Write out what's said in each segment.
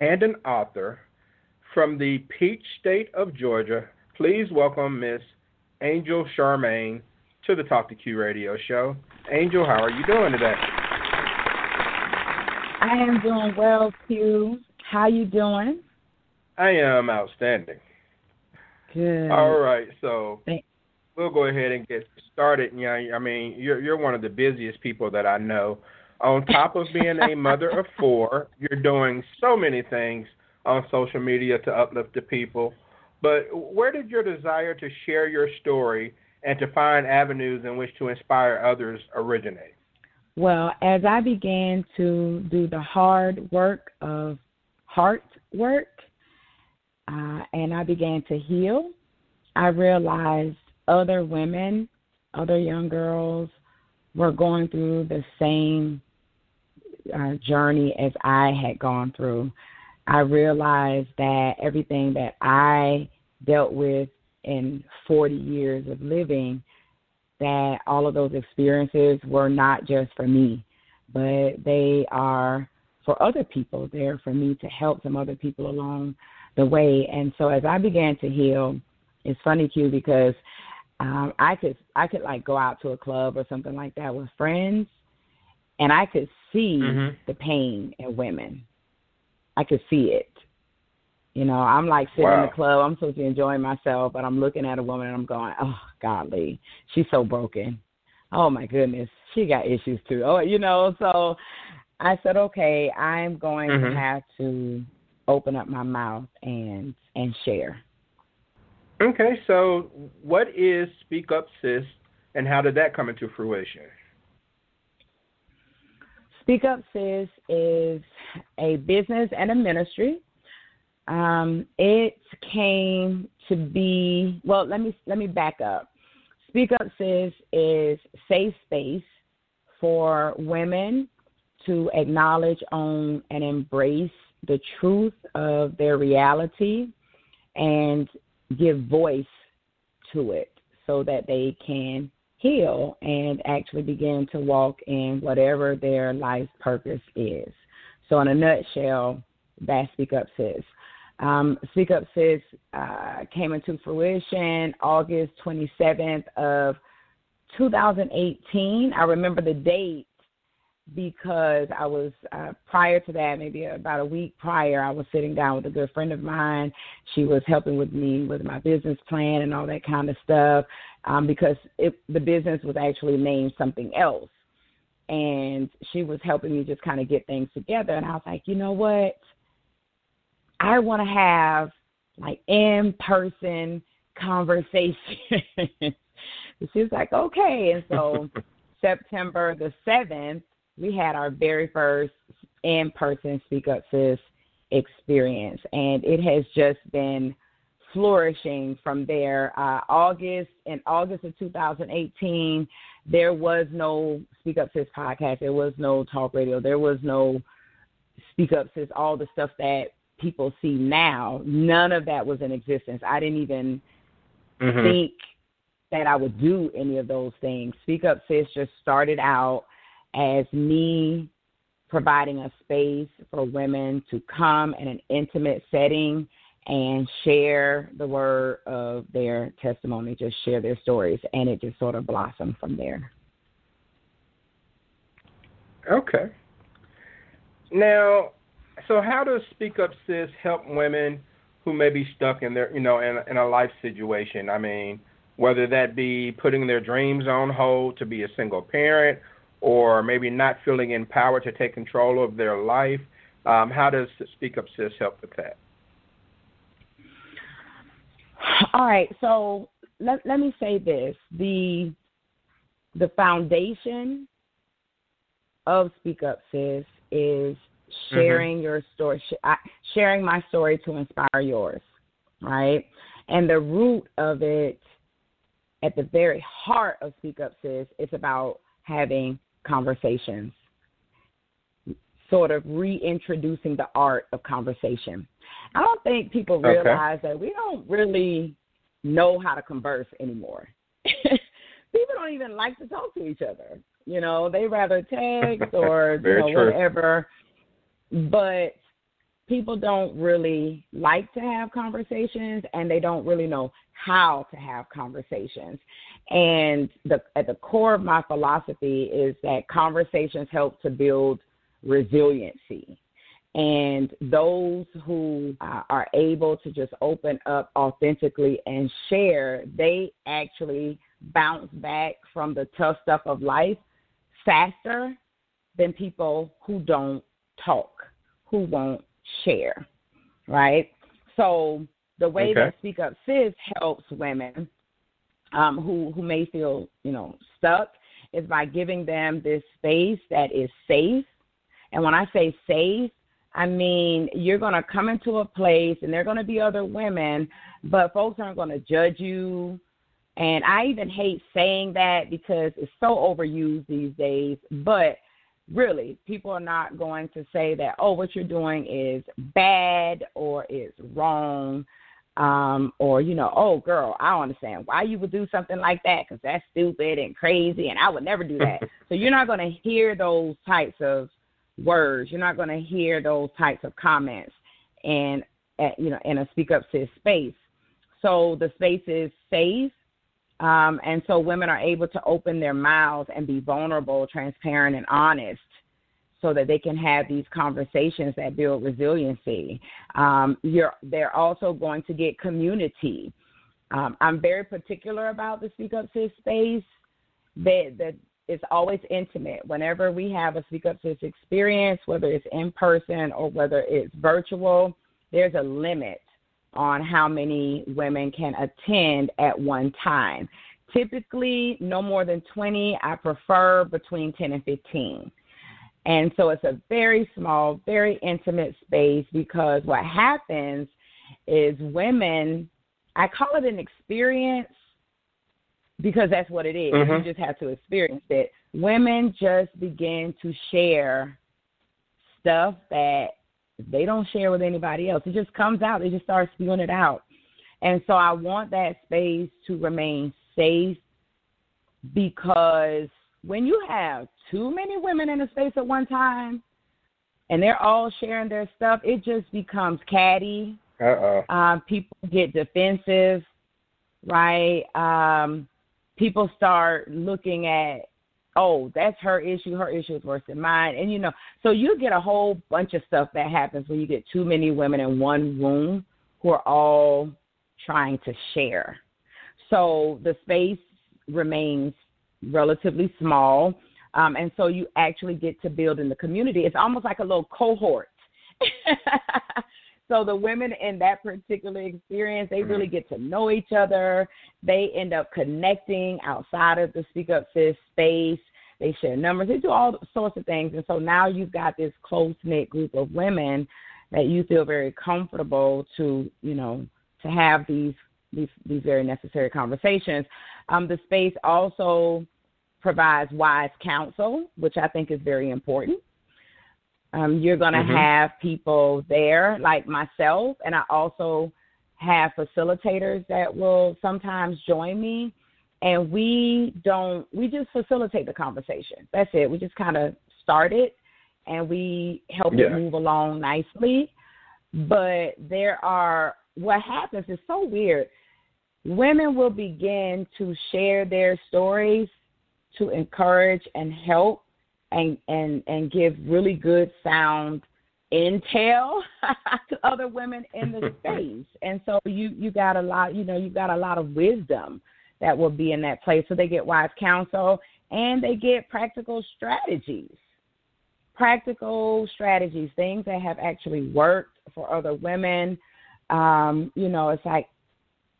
and an author from the Peach State of Georgia. Please welcome Miss Angel Charmaine to the Talk to Q radio show. Angel, how are you doing today? I am doing well, Q. How you doing? I am outstanding. Good. All right, so we'll go ahead and get started. Yeah, I mean, you're you're one of the busiest people that I know on top of being a mother of four, you're doing so many things on social media to uplift the people. But where did your desire to share your story and to find avenues in which to inspire others originate? Well, as I began to do the hard work of heart work, uh, and I began to heal, I realized other women, other young girls were going through the same uh, journey as I had gone through, I realized that everything that I dealt with in 40 years of living, that all of those experiences were not just for me, but they are for other people. They're for me to help some other people along the way. And so as I began to heal, it's funny, Q, because um, I could I could like go out to a club or something like that with friends, and I could see mm-hmm. the pain in women. I could see it. You know, I'm like sitting wow. in the club, I'm supposed to be enjoying myself, but I'm looking at a woman and I'm going, Oh, godly, she's so broken. Oh my goodness, she got issues too. Oh, you know, so I said, Okay, I'm going mm-hmm. to have to open up my mouth and and share. Okay, so what is Speak Up Sis and how did that come into fruition? Speak Up Sis is a business and a ministry. Um, it came to be well. Let me let me back up. Speak Up Sis is safe space for women to acknowledge, own, and embrace the truth of their reality and give voice to it so that they can heal and actually begin to walk in whatever their life purpose is. So, in a nutshell, that Speak Up Sis. Um, Speak Up Sis uh, came into fruition August 27th of 2018. I remember the date because I was uh, prior to that, maybe about a week prior, I was sitting down with a good friend of mine. She was helping with me with my business plan and all that kind of stuff um, because it, the business was actually named something else. And she was helping me just kind of get things together. And I was like, you know what? I want to have like in person conversation. she was like, okay. And so September the 7th, we had our very first in person Speak Up Sis experience. And it has just been flourishing from there. Uh, August in August of 2018, there was no Speak Up Sis podcast. There was no talk radio. There was no Speak Up Sis. All the stuff that people see now, none of that was in existence. I didn't even mm-hmm. think that I would do any of those things. Speak Up Sis just started out as me providing a space for women to come in an intimate setting and share the word of their testimony, just share their stories, and it just sort of blossomed from there. Okay. Now, so how does Speak Up Sis help women who may be stuck in their, you know, in, in a life situation? I mean, whether that be putting their dreams on hold to be a single parent, or maybe not feeling empowered to take control of their life. Um, how does Speak Up Sis help with that? All right, so let let me say this: the the foundation of Speak Up Sis is sharing mm-hmm. your story, sharing my story to inspire yours, right? And the root of it, at the very heart of Speak Up Sis, is about having conversations, sort of reintroducing the art of conversation. I don't think people realize okay. that we don't really know how to converse anymore. people don't even like to talk to each other. You know, they rather text or you know true. whatever. But people don't really like to have conversations and they don't really know how to have conversations. And the at the core of my philosophy is that conversations help to build resiliency. And those who are able to just open up authentically and share, they actually bounce back from the tough stuff of life faster than people who don't talk, who won't share, right? So the way okay. that Speak Up Sis helps women um, who who may feel you know stuck is by giving them this space that is safe. And when I say safe, I mean you're going to come into a place and there're going to be other women, but folks aren't going to judge you and I even hate saying that because it's so overused these days. But really, people are not going to say that, oh, what you're doing is bad or is wrong. Um, or, you know, oh, girl, I don't understand why you would do something like that because that's stupid and crazy and I would never do that. so you're not going to hear those types of words. You're not going to hear those types of comments and, at, you know, in a speak up sis space. So the space is safe um, and so women are able to open their mouths and be vulnerable, transparent, and honest so that they can have these conversations that build resiliency. Um, they're also going to get community. Um, I'm very particular about the Speak Up Sis space. That, that it's always intimate. Whenever we have a Speak Up Sis experience, whether it's in person or whether it's virtual, there's a limit on how many women can attend at one time. Typically, no more than 20. I prefer between 10 and 15. And so it's a very small, very intimate space because what happens is women, I call it an experience because that's what it is. Mm-hmm. You just have to experience it. Women just begin to share stuff that they don't share with anybody else. It just comes out. They just start spewing it out. And so I want that space to remain safe because when you have too many women in a space at one time and they're all sharing their stuff, it just becomes catty. Uh-oh. Um, people get defensive, right? Um, people start looking at oh, that's her issue. Her issue is worse than mine. And, you know, so you get a whole bunch of stuff that happens when you get too many women in one room who are all trying to share. So the space remains relatively small. Um, and so you actually get to build in the community. It's almost like a little cohort. so the women in that particular experience, they really mm-hmm. get to know each other. They end up connecting outside of the Speak Up Sis space. They share numbers. They do all sorts of things. And so now you've got this close knit group of women that you feel very comfortable to, you know, to have these these these very necessary conversations. Um, the space also provides wise counsel, which I think is very important. Um, you're going to mm-hmm. have people there like myself, and I also have facilitators that will sometimes join me. And we don't we just facilitate the conversation. That's it. We just kind of start it and we help yeah. it move along nicely. But there are what happens is so weird. Women will begin to share their stories to encourage and help and and and give really good sound intel to other women in the space. And so you you got a lot, you know, you got a lot of wisdom that will be in that place. So they get wise counsel and they get practical strategies. Practical strategies, things that have actually worked for other women. Um, you know, it's like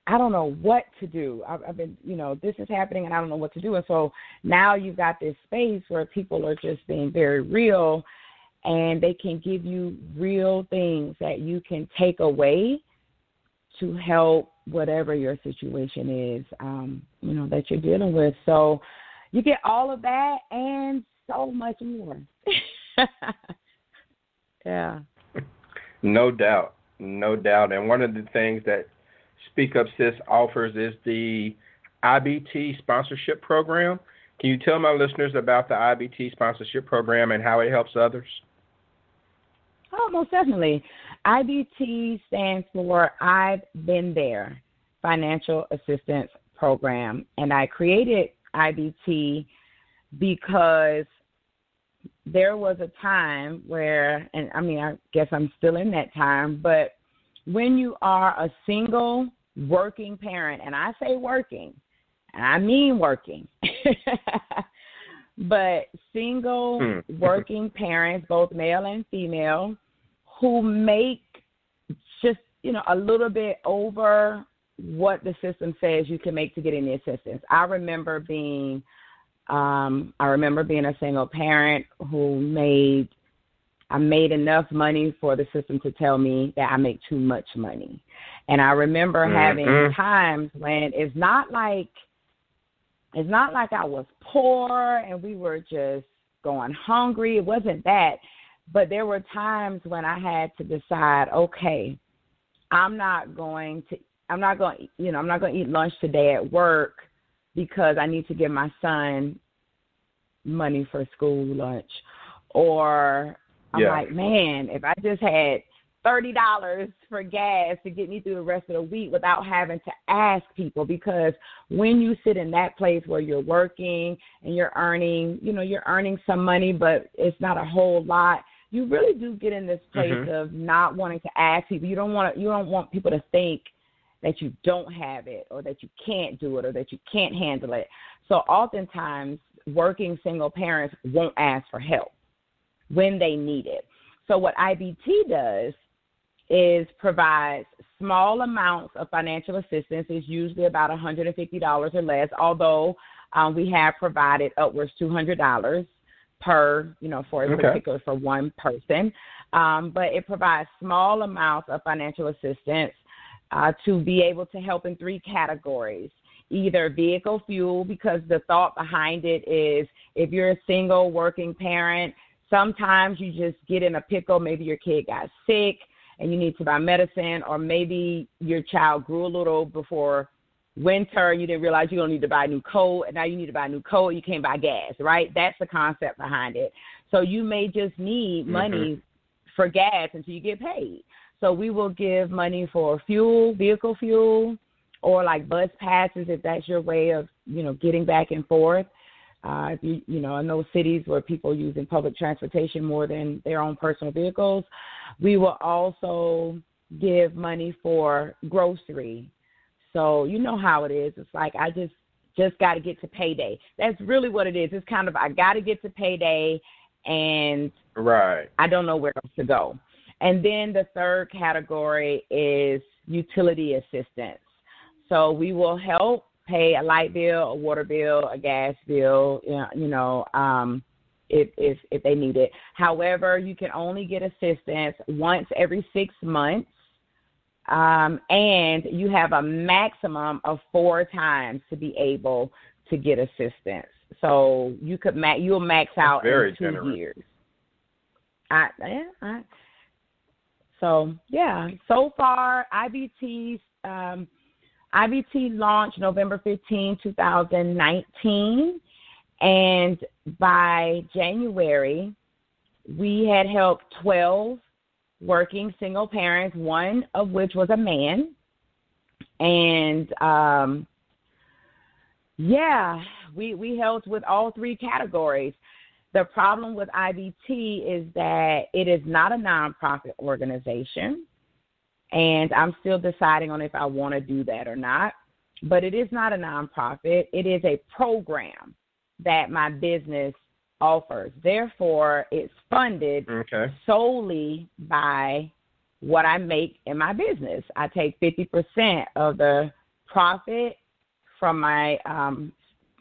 I don't know what to do. I've, I've been, you know, this is happening and I don't know what to do. And so now you've got this space where people are just being very real and they can give you real things that you can take away to help whatever your situation is, um, you know, that you're dealing with. So you get all of that and so much more. yeah. No doubt. No doubt. And one of the things that Speak Up Sis offers is the IBT sponsorship program. Can you tell my listeners about the IBT sponsorship program and how it helps others? Oh, most definitely. IBT stands for I've Been There Financial Assistance Program. And I created IBT because there was a time where, and I mean, I guess I'm still in that time, but when you are a single working parent, and I say working, and I mean working, but single hmm. working parents, both male and female, who make just, you know, a little bit over what the system says you can make to get any assistance. I remember being um I remember being a single parent who made I made enough money for the system to tell me that I make too much money. And I remember mm-hmm. having times when it's not like it's not like I was poor and we were just going hungry. It wasn't that. But there were times when I had to decide, okay, I'm not going to I'm not going you know, I'm not going to eat lunch today at work because I need to give my son money for school lunch or I'm yeah. like, man, if I just had thirty dollars for gas to get me through the rest of the week without having to ask people because when you sit in that place where you're working and you're earning you know you're earning some money but it's not a whole lot you really do get in this place mm-hmm. of not wanting to ask people you don't want to you don't want people to think that you don't have it or that you can't do it or that you can't handle it so oftentimes working single parents won't ask for help when they need it. So what IBT does is provides small amounts of financial assistance. It's usually about $150 or less, although um, we have provided upwards $200 per, you know, for a okay. particular for one person. Um, but it provides small amounts of financial assistance uh, to be able to help in three categories. Either vehicle fuel, because the thought behind it is if you're a single working parent, Sometimes you just get in a pickle. Maybe your kid got sick and you need to buy medicine, or maybe your child grew a little before winter and you didn't realize you don't need to buy a new coat, and now you need to buy a new coat. You can't buy gas, right? That's the concept behind it. So you may just need mm-hmm. money for gas until you get paid. So we will give money for fuel, vehicle fuel, or like bus passes if that's your way of you know getting back and forth. Uh, if you, you know, in those cities where people are using public transportation more than their own personal vehicles, we will also give money for grocery. So you know how it is. It's like I just just got to get to payday. That's really what it is. It's kind of I got to get to payday, and right. I don't know where else to go. And then the third category is utility assistance. So we will help pay a light bill, a water bill, a gas bill, you know, um, if if if they need it. However, you can only get assistance once every six months, um, and you have a maximum of four times to be able to get assistance. So you could max you'll max out in two generous. years. I yeah. I, so yeah, so far IBT's um, IBT launched November 15, 2019, and by January, we had helped 12 working single parents, one of which was a man. And um, yeah, we, we helped with all three categories. The problem with IBT is that it is not a nonprofit organization, and I'm still deciding on if I want to do that or not. But it is not a nonprofit, it is a program that my business offers. Therefore, it's funded okay. solely by what I make in my business. I take 50% of the profit from my um,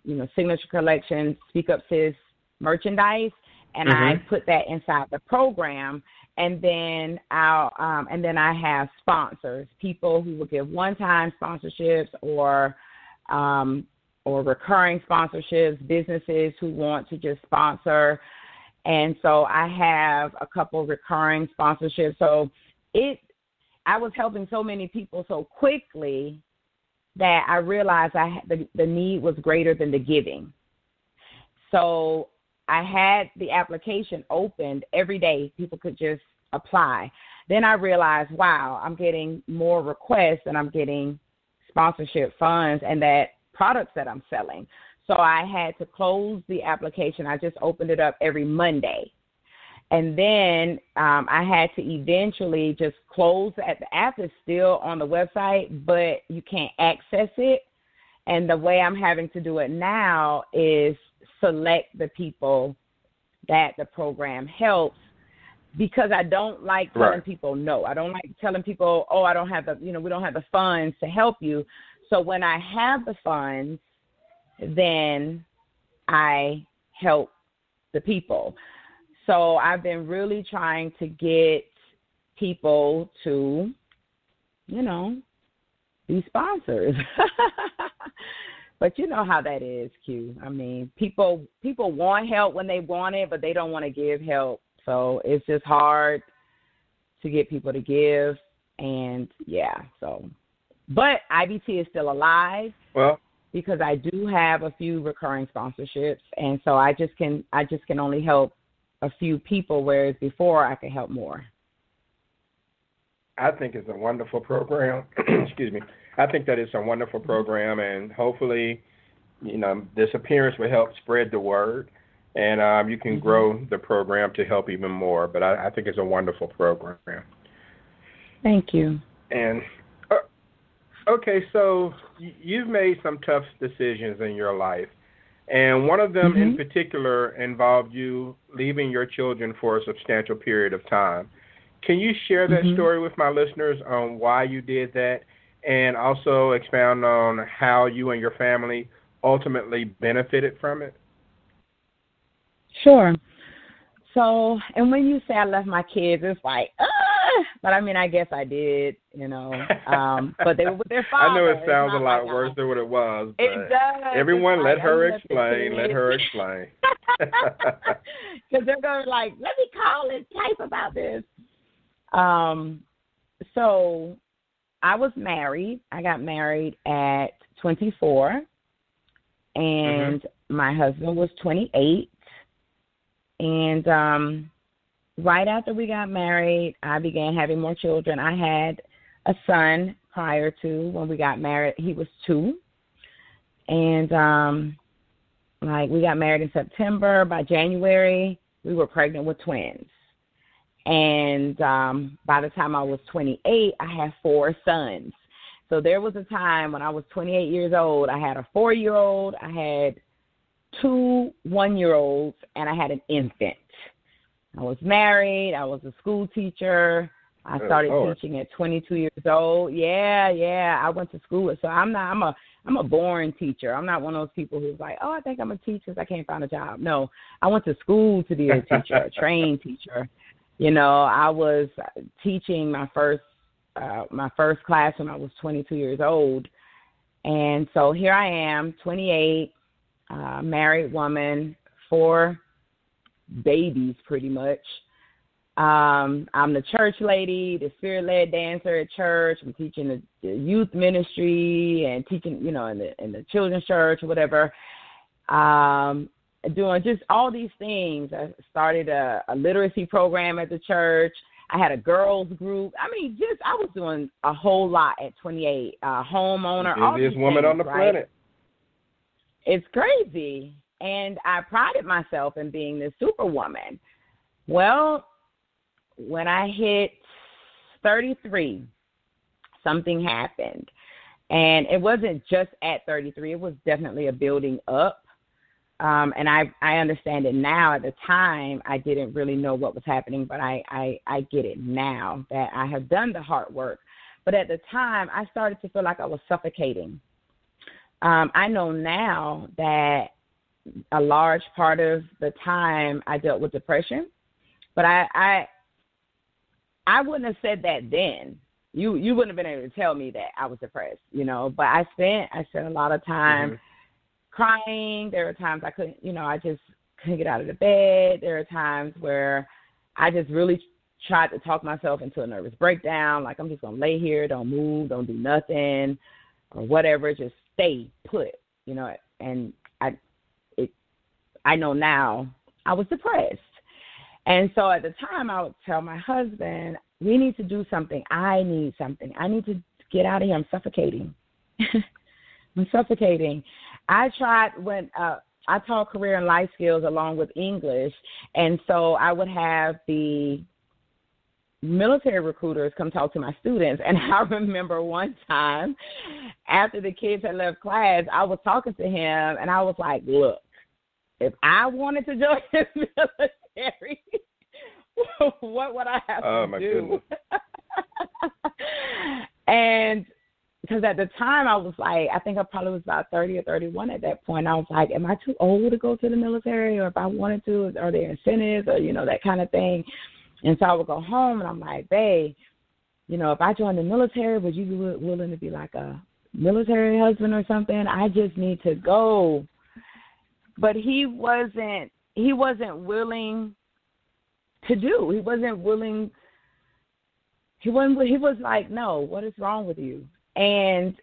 you know, signature collection, Speak Up Sis merchandise, and mm-hmm. I put that inside the program. And then I'll um, and then I have sponsors, people who will give one-time sponsorships or um, or recurring sponsorships, businesses who want to just sponsor. And so I have a couple recurring sponsorships. So it I was helping so many people so quickly that I realized I the, the need was greater than the giving. So I had the application opened every day. People could just apply. Then I realized, wow, I'm getting more requests and I'm getting sponsorship funds and that products that I'm selling. So I had to close the application. I just opened it up every Monday. And then um, I had to eventually just close at the app is still on the website, but you can't access it. And the way I'm having to do it now is select the people that the program helps because I don't like telling right. people no. I don't like telling people, oh, I don't have the, you know, we don't have the funds to help you. So when I have the funds, then I help the people. So I've been really trying to get people to, you know, be sponsors. but you know how that is, Q. I mean, people people want help when they want it, but they don't want to give help. So it's just hard to get people to give and yeah, so but IBT is still alive. Well, because I do have a few recurring sponsorships and so I just can I just can only help a few people, whereas before I could help more. I think it's a wonderful program. Excuse me. I think that it's a wonderful program, and hopefully, you know, this appearance will help spread the word, and um, you can mm-hmm. grow the program to help even more. But I, I think it's a wonderful program. Thank you. And uh, okay, so you've made some tough decisions in your life. And one of them mm-hmm. in particular involved you leaving your children for a substantial period of time. Can you share that mm-hmm. story with my listeners on why you did that and also expound on how you and your family ultimately benefited from it? Sure. So, and when you say I left my kids, it's like, ah, but I mean, I guess I did, you know. Um, but they were with their father. I know it sounds a lot like worse than what it was. But it does. Everyone, let like, her explain. Let her explain. Because they're going to like, let me call and type about this. Um, so I was married. I got married at 24, and mm-hmm. my husband was 28. And um, right after we got married, I began having more children. I had a son prior to when we got married. He was two. And um like we got married in September. By January, we were pregnant with twins. And um by the time I was 28, I had four sons. So there was a time when I was 28 years old, I had a 4-year-old, I had two 1-year-olds, and I had an infant. I was married. I was a school teacher. I started oh, teaching at 22 years old. Yeah, yeah. I went to school. So I'm not. I'm a. I'm a born teacher. I'm not one of those people who's like, oh, I think I'm a teacher because I can't find a job. No, I went to school to be a teacher, a trained teacher. You know, I was teaching my first uh, my first class when I was 22 years old, and so here I am, 28, uh, married woman, four babies pretty much. Um, I'm the church lady, the spirit led dancer at church. I'm teaching the, the, youth ministry and teaching, you know, in the in the children's church or whatever. Um, doing just all these things. I started a, a literacy program at the church. I had a girls group. I mean, just I was doing a whole lot at 28. Uh, homeowner, the busiest woman things, on the right? planet. It's crazy. and I prided myself in being this superwoman. Well, when I hit 33, something happened. And it wasn't just at 33, it was definitely a building up. Um, and I, I understand it now. At the time, I didn't really know what was happening, but I, I, I get it now that I have done the hard work. But at the time, I started to feel like I was suffocating. Um, I know now that a large part of the time I dealt with depression, but I, I, I wouldn't have said that then you you wouldn't have been able to tell me that I was depressed, you know. But I spent I spent a lot of time mm-hmm. Crying. There were times I couldn't, you know, I just couldn't get out of the bed. There are times where I just really tried to talk myself into a nervous breakdown. Like I'm just gonna lay here, don't move, don't do nothing, or whatever. Just stay put, you know. And I, it, I know now I was depressed. And so at the time, I would tell my husband, we need to do something. I need something. I need to get out of here. I'm suffocating. I'm suffocating. I tried when uh, I taught career and life skills along with English, and so I would have the military recruiters come talk to my students. And I remember one time after the kids had left class, I was talking to him, and I was like, "Look, if I wanted to join the military." what would I have oh, to do? and because at the time I was like, I think I probably was about 30 or 31 at that point. I was like, am I too old to go to the military? Or if I wanted to, are there incentives or, you know, that kind of thing? And so I would go home and I'm like, babe, you know, if I joined the military, would you be willing to be like a military husband or something? I just need to go. But he wasn't, he wasn't willing to do. He wasn't willing. He wasn't. He was like, "No, what is wrong with you?" And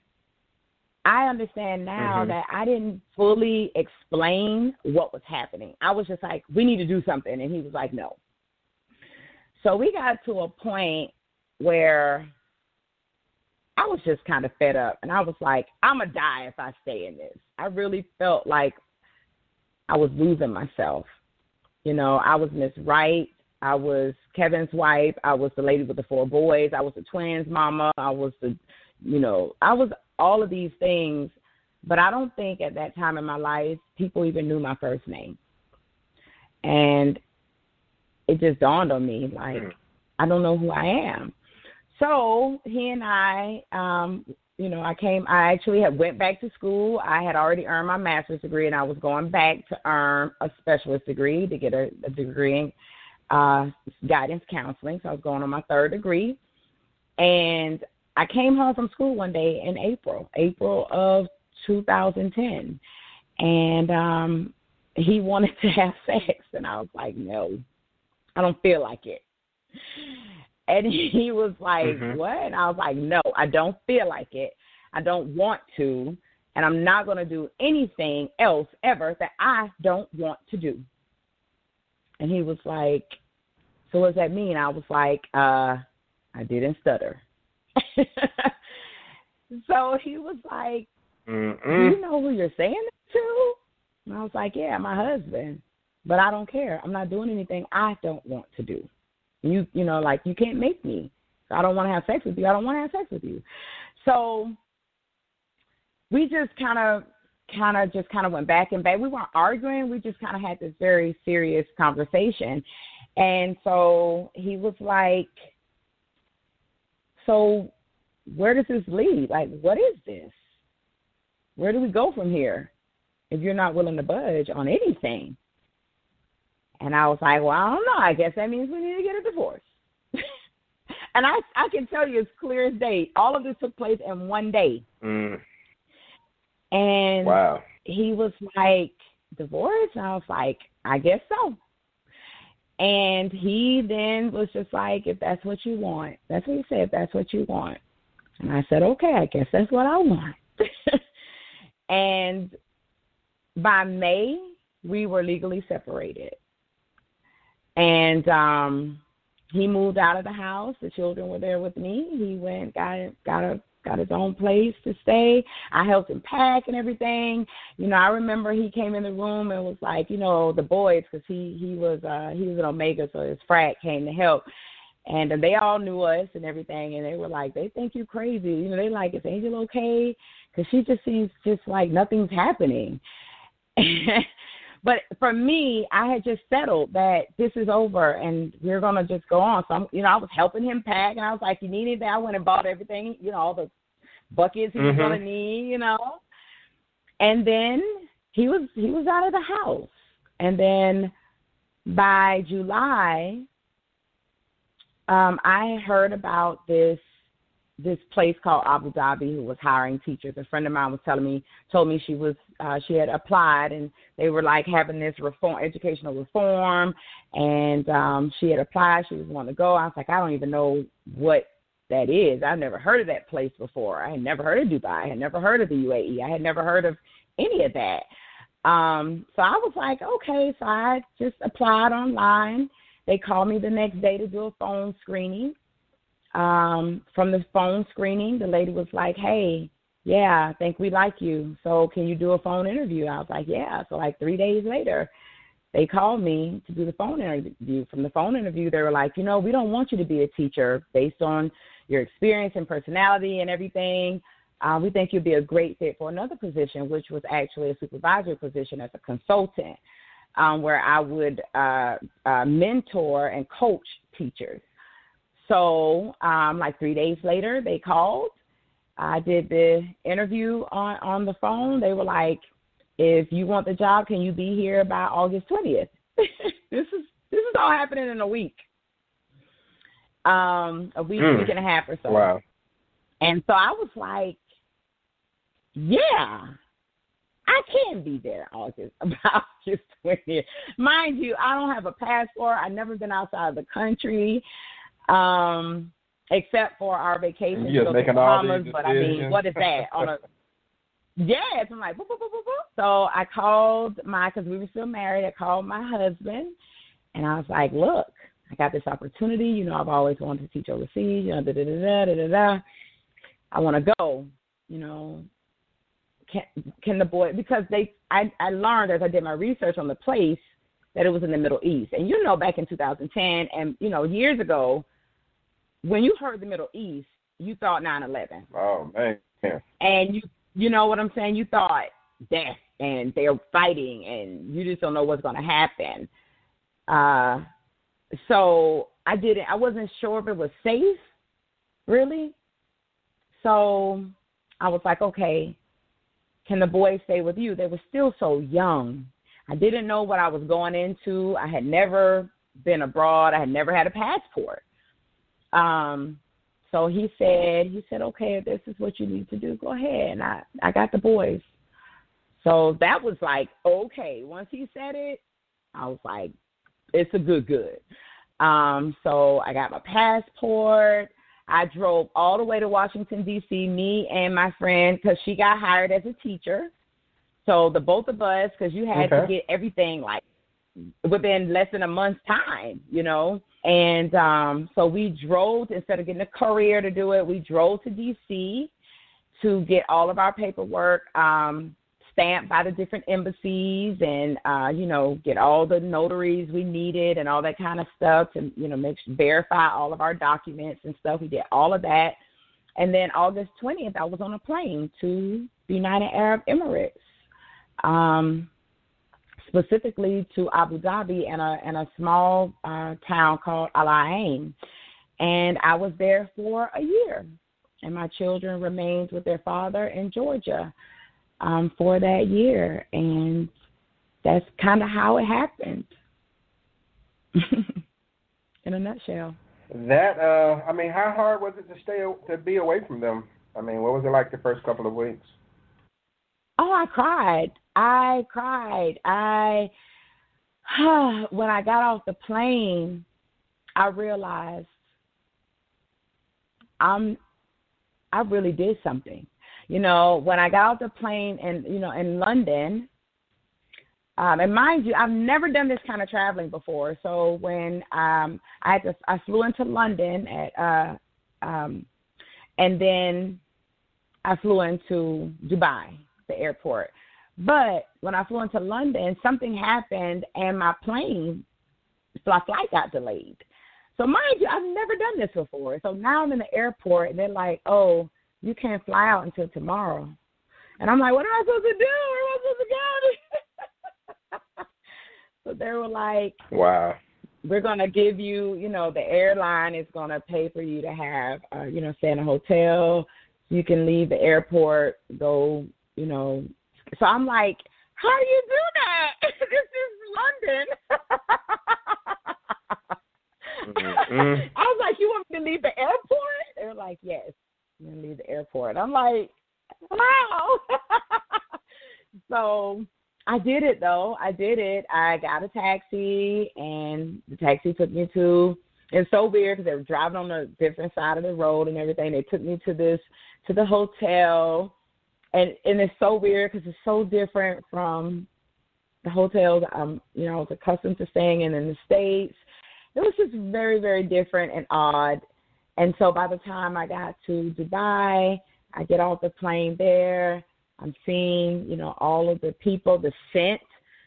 I understand now mm-hmm. that I didn't fully explain what was happening. I was just like, "We need to do something," and he was like, "No." So we got to a point where I was just kind of fed up, and I was like, "I'm gonna die if I stay in this." I really felt like I was losing myself. You know, I was Miss Right. I was Kevin's wife. I was the lady with the four boys. I was the twins' mama. I was the, you know, I was all of these things. But I don't think at that time in my life people even knew my first name. And it just dawned on me like, mm. I don't know who I am. So he and I, um, you know, I came. I actually had went back to school. I had already earned my master's degree, and I was going back to earn a specialist degree to get a, a degree in uh, guidance counseling. So I was going on my third degree. And I came home from school one day in April, April of 2010. And um, he wanted to have sex. And I was like, no, I don't feel like it. And he was like, mm-hmm. what? And I was like, no, I don't feel like it. I don't want to. And I'm not going to do anything else ever that I don't want to do. And he was like, So what does that mean? I was like, uh, I didn't stutter. so he was like, Mm-mm. Do you know who you're saying it to? And I was like, Yeah, my husband. But I don't care. I'm not doing anything I don't want to do. You you know, like you can't make me. I don't want to have sex with you. I don't want to have sex with you. So we just kind of kind of just kind of went back and back. We weren't arguing. We just kind of had this very serious conversation. And so he was like, So where does this lead? Like, what is this? Where do we go from here if you're not willing to budge on anything? And I was like, Well, I don't know. I guess that means we need to get a divorce. and I I can tell you it's clear as day. All of this took place in one day. Mm. And wow. he was like, divorce? And I was like, I guess so. And he then was just like, if that's what you want, that's what he said, if that's what you want. And I said, okay, I guess that's what I want. and by May, we were legally separated. And um he moved out of the house. The children were there with me. He went got got a got his own place to stay. I helped him pack and everything. You know, I remember he came in the room and was like, you know, the boys, because he he was uh he was an Omega, so his frat came to help. And they all knew us and everything, and they were like, they think you crazy. You know, they like, is Angel okay? Because she just seems just like nothing's happening. but for me, I had just settled that this is over and we're gonna just go on. So I'm, you know, I was helping him pack, and I was like, you need anything? I went and bought everything, you know, all the buckets he mm-hmm. was gonna need, you know. And then he was he was out of the house, and then by July, um, I heard about this this place called Abu Dhabi who was hiring teachers. A friend of mine was telling me told me she was uh she had applied and they were like having this reform educational reform and um she had applied, she was wanting to go. I was like, I don't even know what that is. I've never heard of that place before. I had never heard of Dubai. I had never heard of the UAE. I had never heard of any of that. Um, so I was like, okay, so I just applied online they called me the next day to do a phone screening. Um, from the phone screening, the lady was like, "Hey, yeah, I think we like you. So can you do a phone interview?" I was like, "Yeah." So like three days later, they called me to do the phone interview. From the phone interview, they were like, "You know, we don't want you to be a teacher based on your experience and personality and everything. Uh, we think you'd be a great fit for another position, which was actually a supervisory position as a consultant." um, where I would uh, uh, mentor and coach teachers. So, um, like three days later, they called. I did the interview on on the phone. They were like, "If you want the job, can you be here by August 20th?" this is this is all happening in a week, um, a week, mm. week and a half or so. Wow. And so I was like, "Yeah, I can be there August about August 20th. Mind you, I don't have a passport. I've never been outside of the country, um, except for our vacation to the Bahamas. But I mean, what is that on a? Yes, I'm like, boop, boop, boop, boop, boop. so I called my because we were still married. I called my husband, and I was like, look, I got this opportunity. You know, I've always wanted to teach overseas. You know, da da da da da da. I want to go. You know, can can the boy because they I I learned as I did my research on the place that it was in the Middle East. And you know back in 2010 and you know years ago when you heard the Middle East, you thought 9/11. Oh man. And you you know what I'm saying? You thought death and they're fighting and you just don't know what's going to happen. Uh so I didn't I wasn't sure if it was safe really. So I was like, okay, can the boys stay with you? They were still so young. I didn't know what I was going into. I had never been abroad. I had never had a passport. Um, so he said, he said, okay, if this is what you need to do, go ahead. And I, I got the boys. So that was like, okay. Once he said it, I was like, it's a good, good. Um, so I got my passport. I drove all the way to Washington D.C. Me and my friend because she got hired as a teacher. So the both of us, because you had okay. to get everything like within less than a month's time, you know. And um, so we drove instead of getting a courier to do it. We drove to D.C. to get all of our paperwork. Um, stamped by the different embassies and uh, you know get all the notaries we needed and all that kind of stuff to you know make verify all of our documents and stuff. We did all of that, and then August twentieth, I was on a plane to the United Arab Emirates, um, specifically to Abu Dhabi and a and a small uh, town called Al Ain, and I was there for a year, and my children remained with their father in Georgia um, for that year, and that's kind of how it happened. In a nutshell. That uh, I mean, how hard was it to stay to be away from them? I mean, what was it like the first couple of weeks? Oh, I cried. I cried. I when I got off the plane, I realized I'm I really did something you know, when I got off the plane and you know in London, um, and mind you, I've never done this kind of traveling before. So when um, I had to, I flew into London at, uh, um, and then I flew into Dubai, the airport. But when I flew into London, something happened and my plane, my flight got delayed. So mind you, I've never done this before. So now I'm in the airport and they're like, "Oh, you can't fly out until tomorrow." And I'm like, "What am I supposed to do? Where am I supposed to go?" so they were like, "Wow, we're going to give you, you know, the airline is going to pay for you to have, uh, you know, stay in a hotel. You can leave the airport, go, you know. So I'm like, how do you do that? this is London. Mm-hmm. I was like, you want me to leave the airport? They're like, yes, I'm gonna leave the airport. I'm like, wow. so I did it though. I did it. I got a taxi, and the taxi took me to. It's so weird because they were driving on a different side of the road and everything. They took me to this to the hotel, and and it's so weird because it's so different from the hotels I'm you know I was accustomed to staying in in the states it was just very, very different and odd. And so by the time I got to Dubai, I get off the plane there. I'm seeing, you know, all of the people, the scent.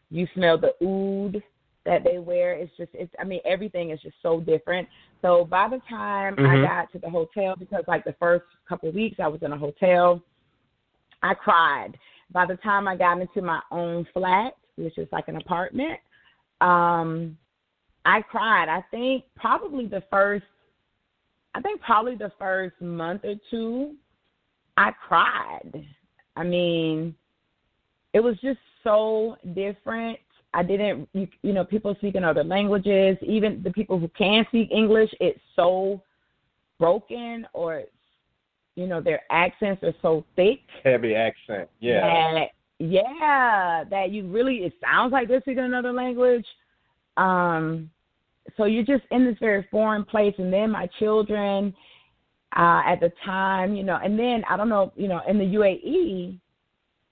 You smell the oud that they wear. It's just, it's. I mean, everything is just so different. So by the time mm-hmm. I got to the hotel, because like the first couple of weeks I was in a hotel, I cried. By the time I got into my own flat, which is like an apartment, um, I cried. I think probably the first I think probably the first month or two I cried. I mean, it was just so different. I didn't you, you know, people speaking other languages, even the people who can speak English, it's so broken or you know, their accents are so thick. Heavy accent. Yeah. That, yeah, that you really it sounds like they're speaking another language. Um so you're just in this very foreign place and then my children uh at the time you know and then i don't know you know in the uae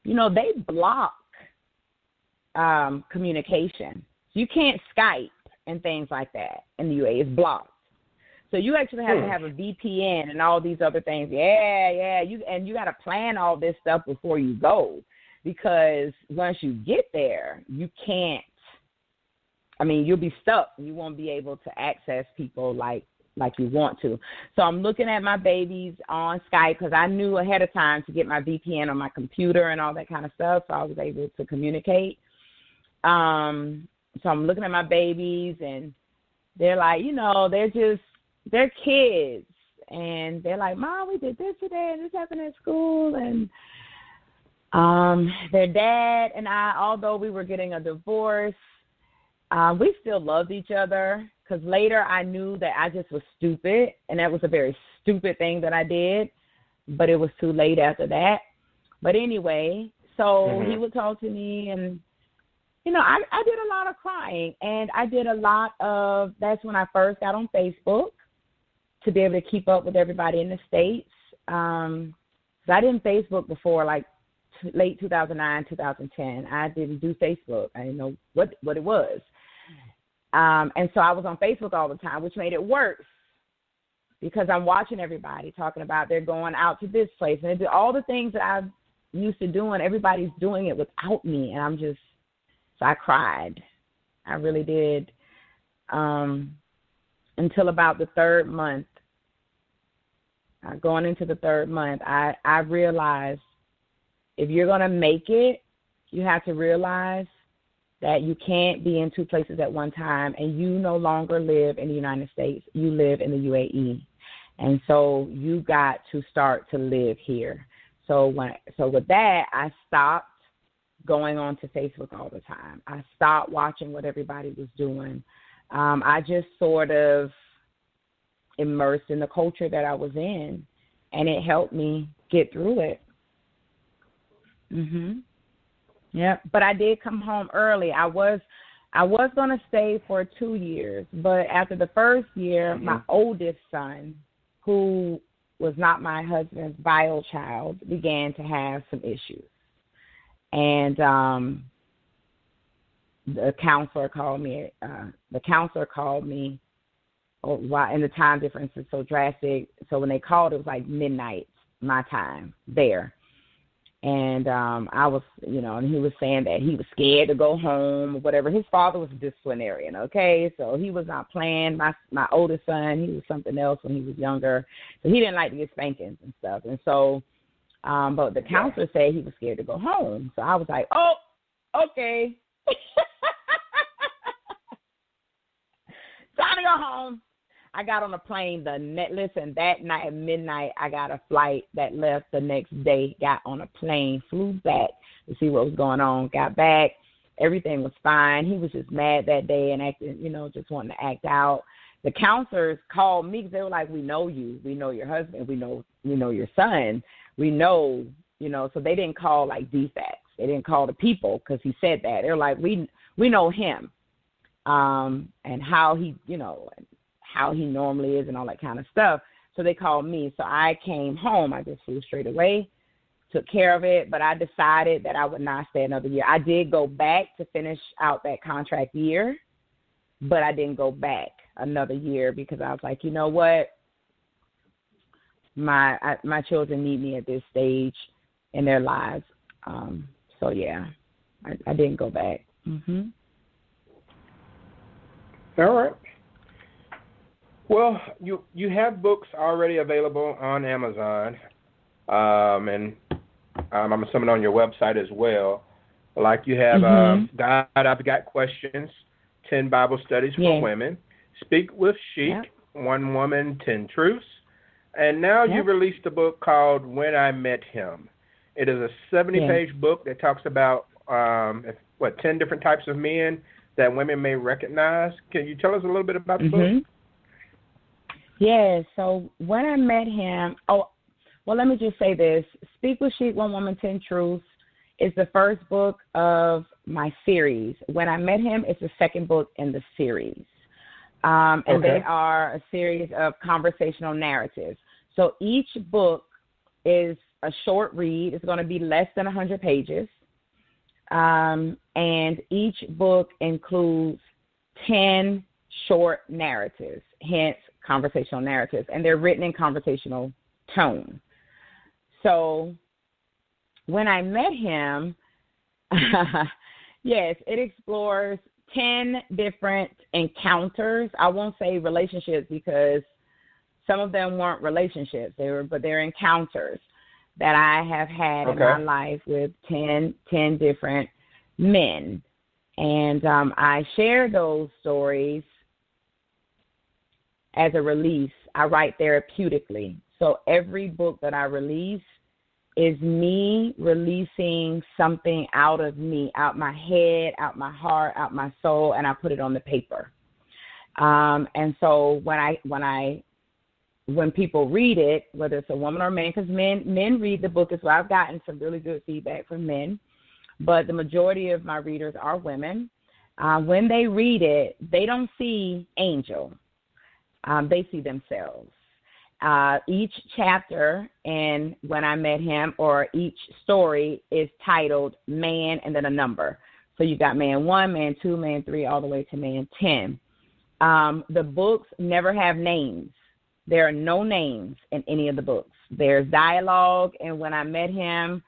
you know they block um communication you can't skype and things like that in the uae it's blocked so you actually have to hmm. have a vpn and all these other things yeah yeah you and you got to plan all this stuff before you go because once you get there you can't I mean, you'll be stuck. You won't be able to access people like like you want to. So I'm looking at my babies on Skype because I knew ahead of time to get my VPN on my computer and all that kind of stuff. So I was able to communicate. Um, so I'm looking at my babies and they're like, you know, they're just they're kids and they're like, Mom, we did this today and this happened at school and um their dad and I, although we were getting a divorce, um, we still loved each other because later I knew that I just was stupid, and that was a very stupid thing that I did. But it was too late after that. But anyway, so mm-hmm. he would talk to me, and you know, I, I did a lot of crying, and I did a lot of. That's when I first got on Facebook to be able to keep up with everybody in the states. Um, cause I didn't Facebook before like t- late 2009, 2010. I didn't do Facebook. I didn't know what what it was. Um, and so I was on Facebook all the time, which made it worse because I'm watching everybody talking about they're going out to this place and all the things that I used to doing. Everybody's doing it without me, and I'm just so I cried. I really did. Um, until about the third month, uh, going into the third month, I I realized if you're gonna make it, you have to realize that you can't be in two places at one time and you no longer live in the United States, you live in the UAE. And so you got to start to live here. So when so with that, I stopped going on to Facebook all the time. I stopped watching what everybody was doing. Um, I just sort of immersed in the culture that I was in, and it helped me get through it. Mhm. Yeah, but I did come home early. I was I was going to stay for 2 years, but after the first year, mm-hmm. my oldest son, who was not my husband's bio child, began to have some issues. And um the counselor called me uh the counselor called me oh, why and the time difference is so drastic. So when they called it was like midnight my time there. And um I was, you know, and he was saying that he was scared to go home or whatever. His father was a disciplinarian, okay? So he was not playing. My my oldest son, he was something else when he was younger. So he didn't like to get spankings and stuff. And so um but the counselor said he was scared to go home. So I was like, Oh, okay. Time to go home. I got on a plane the net. Listen, that night at midnight, I got a flight that left the next day. Got on a plane, flew back to see what was going on. Got back, everything was fine. He was just mad that day and acting, you know, just wanting to act out. The counselors called me because they were like, "We know you. We know your husband. We know we know your son. We know, you know." So they didn't call like defects. They didn't call the people because he said that. They're like, "We we know him." Um, and how he, you know, how he normally is and all that kind of stuff. So they called me. So I came home. I just flew straight away, took care of it, but I decided that I would not stay another year. I did go back to finish out that contract year, but I didn't go back another year because I was like, you know what? My I, my children need me at this stage in their lives. Um, so yeah, I, I didn't go back. Mhm. All right. Well, you you have books already available on Amazon, um, and um, I'm assuming on your website as well. Like you have mm-hmm. um, God, I've got questions, ten Bible studies for yeah. women, Speak with Chic, yep. One Woman, Ten Truths, and now yep. you released a book called When I Met Him. It is a 70-page yeah. book that talks about um, what ten different types of men that women may recognize. Can you tell us a little bit about the mm-hmm. book? Yeah, so when I met him, oh, well, let me just say this Speak with Chic, One Woman, Ten Truths is the first book of my series. When I met him, it's the second book in the series. Um, and okay. they are a series of conversational narratives. So each book is a short read. It's going to be less than 100 pages. Um, and each book includes 10 short narratives, hence conversational narratives, and they're written in conversational tone. So when I met him, yes, it explores 10 different encounters. I won't say relationships because some of them weren't relationships, they were but they're encounters that I have had okay. in my life with 10, 10 different men. And um, I share those stories as a release. I write therapeutically. So every book that I release is me releasing something out of me, out my head, out my heart, out my soul, and I put it on the paper. Um, and so when I when I when people read it, whether it's a woman or a man, because men men read the book as well. I've gotten some really good feedback from men, but the majority of my readers are women. Uh, when they read it, they don't see Angel; um, they see themselves. Uh, each chapter and when I met him, or each story is titled "Man" and then a number. So you got man one, man two, man three, all the way to man ten. Um, the books never have names. There are no names in any of the books. There's dialogue, and when I met him,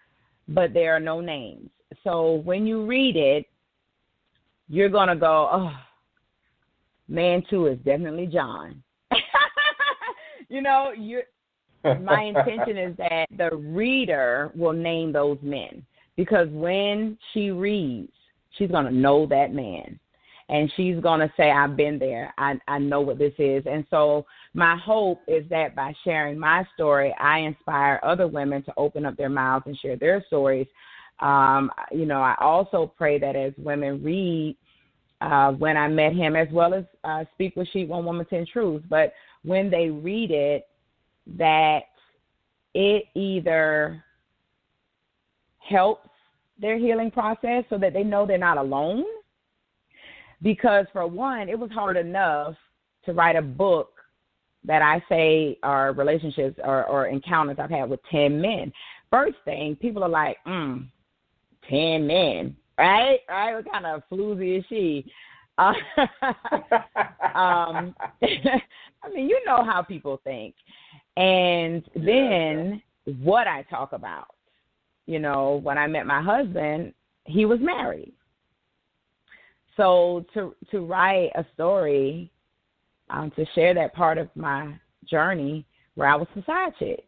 but there are no names. So when you read it, you're gonna go, oh, man two is definitely John. you know, you. My intention is that the reader will name those men because when she reads, she's gonna know that man and she's going to say i've been there. I i know what this is. And so my hope is that by sharing my story i inspire other women to open up their mouths and share their stories. Um you know i also pray that as women read uh when i met him as well as uh speak with Chic one woman ten truths but when they read it that it either helps their healing process so that they know they're not alone because for one, it was hard enough to write a book that I say are relationships or, or encounters I've had with ten men. First thing, people are like, mm, ten men, right? Right? What kind of floozy is she? Uh, um, I mean, you know how people think. And then what I talk about. You know, when I met my husband, he was married. So to to write a story, um, to share that part of my journey where I was a side chick,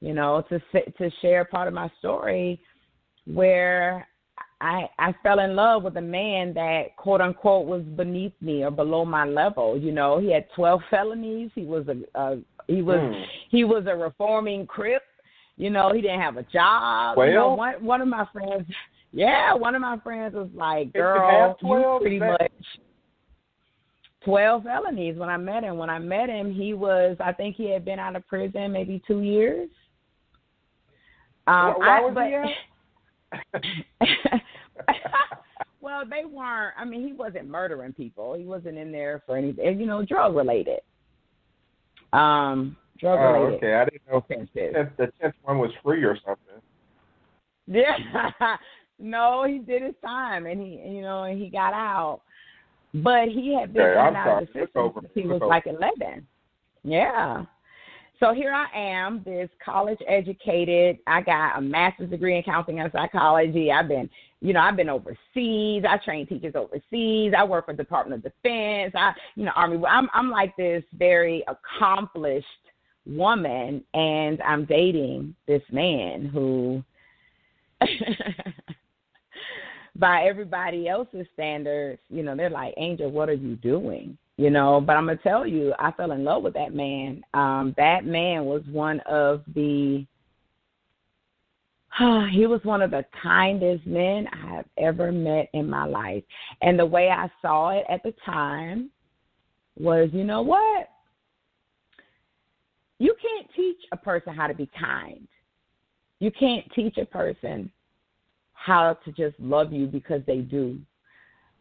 you know, to to share part of my story where I I fell in love with a man that quote unquote was beneath me or below my level. You know, he had twelve felonies. He was a, a he was mm. he was a reforming crip. You know, he didn't have a job. Well, you know, one one of my friends, yeah, one of my friends was like, "Girl, you pretty much." 12 felonies when I met him. When I met him, he was, I think he had been out of prison maybe two years. Um, why, was I, but, well, they weren't. I mean, he wasn't murdering people. He wasn't in there for anything. You know, drug related. Um, drug related. Oh, okay. I didn't know if the tenth one was free or something. Yeah. no, he did his time, and he, you know, and he got out. But he had been okay, out of the system since he was over. like eleven. Yeah. So here I am, this college educated. I got a master's degree in counseling and psychology. I've been, you know, I've been overseas. I train teachers overseas. I work for the Department of Defense. I, you know, Army. I'm I'm like this very accomplished woman, and I'm dating this man who, by everybody else's standards, you know, they're like, Angel, what are you doing? you know but i'm gonna tell you i fell in love with that man. Um that man was one of the he was one of the kindest men i have ever met in my life. And the way i saw it at the time was you know what? You can't teach a person how to be kind. You can't teach a person how to just love you because they do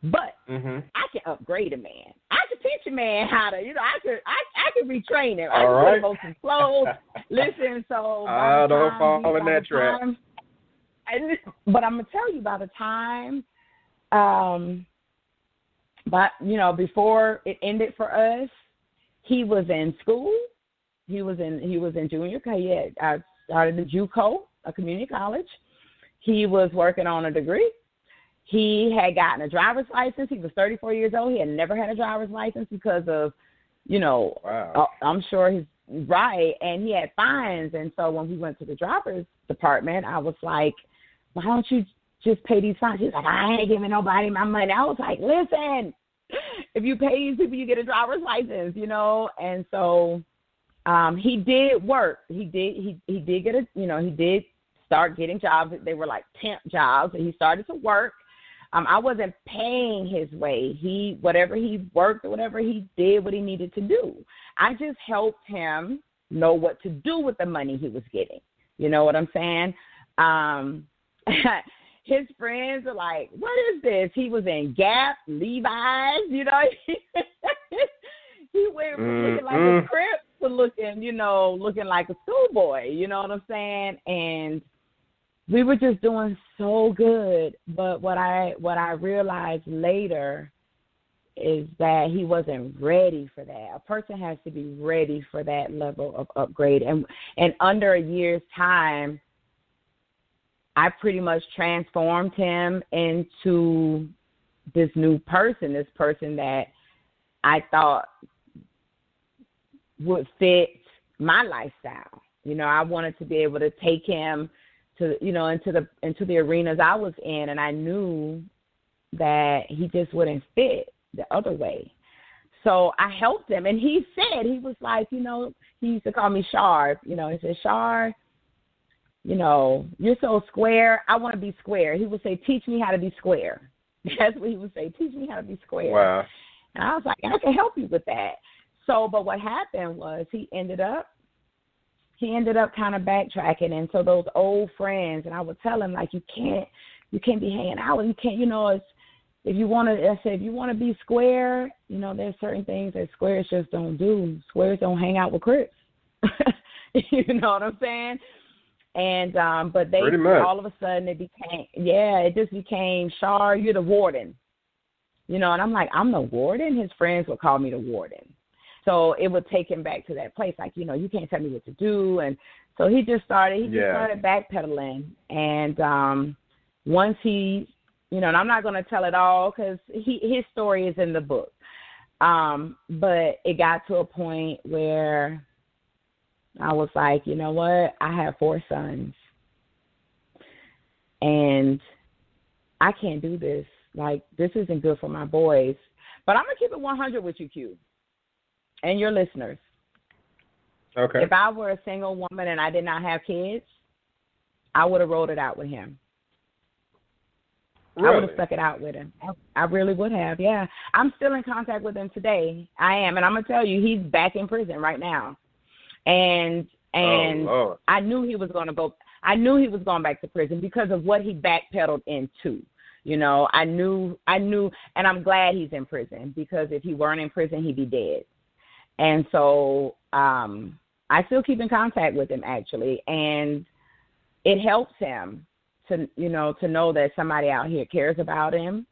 but mm-hmm. I can upgrade a man. I can teach a man how to, you know, I could, I, I could retrain him. I All can right. put him on some clothes. Listen, so I don't time, fall in that trap. Time, and, but I'm gonna tell you, by the time, um, but you know, before it ended for us, he was in school. He was in he was in junior. He had I started the JUCO, a community college. He was working on a degree he had gotten a driver's license. He was 34 years old. He had never had a driver's license because of, you know, wow. uh, I'm sure he's right. And he had fines. And so when we went to the driver's department, I was like, why don't you just pay these fines? He's like, I ain't giving nobody my money. I was like, listen, if you pay these people, you get a driver's license, you know? And so um he did work. He did he he did get a you know, he did start getting jobs. They were like temp jobs and he started to work um, I wasn't paying his way. He whatever he worked or whatever he did what he needed to do. I just helped him know what to do with the money he was getting. You know what I'm saying? Um his friends are like, What is this? He was in Gap, Levi's, you know. he went from mm-hmm. looking like a mm-hmm. crip to looking, you know, looking like a schoolboy, you know what I'm saying? And we were just doing so good but what i what i realized later is that he wasn't ready for that. A person has to be ready for that level of upgrade. And and under a year's time i pretty much transformed him into this new person this person that i thought would fit my lifestyle. You know i wanted to be able to take him to you know into the into the arenas I was in, and I knew that he just wouldn't fit the other way. So I helped him, and he said he was like, you know, he used to call me Sharp. You know, he said Sharp. you know, you're so square. I want to be square. He would say, teach me how to be square. That's what he would say. Teach me how to be square. Wow. And I was like, I can help you with that. So, but what happened was he ended up he ended up kind of backtracking. And so those old friends and I would tell him like you can't you can't be hanging out. You can't you know it's if you want to I said if you want to be square you know there's certain things that squares just don't do. Squares don't hang out with Crips. You know what I'm saying? And um but they all of a sudden it became yeah it just became Shar you're the warden. You know and I'm like I'm the warden? His friends would call me the warden So it would take him back to that place, like you know, you can't tell me what to do, and so he just started. He just yeah. started backpedaling, and um once he, you know, and I'm not going to tell it all because he his story is in the book. Um, but it got to a point where I was like, you know what? I have four sons, and I can't do this. Like this isn't good for my boys. But I'm gonna keep it 100 with you, Q, and your listeners. Okay. If I were a single woman and I did not have kids, I would have rolled it out with him. Really? I would have stuck it out with him. I really would have. Yeah, I'm still in contact with him today. I am, and I'm gonna tell you, he's back in prison right now. And and oh, I knew he was going to go. I knew he was going back to prison because of what he backpedaled into. You know, I knew, I knew, and I'm glad he's in prison because if he weren't in prison, he'd be dead. And so, um, I still keep in contact with him actually, and it helps him to, you know, to know that somebody out here cares about him,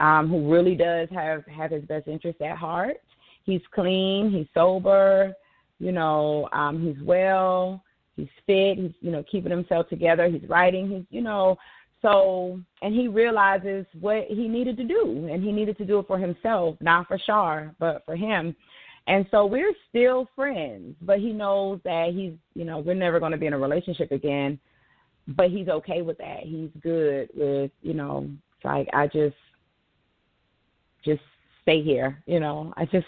um, who really does have have his best interest at heart. He's clean, he's sober, you know, um, he's well, he's fit, he's you know keeping himself together, he's writing, he's you know, so, and he realizes what he needed to do, and he needed to do it for himself, not for Shar, but for him. And so we're still friends, but he knows that he's, you know, we're never going to be in a relationship again. But he's okay with that. He's good with, you know, like I just, just stay here, you know. I just,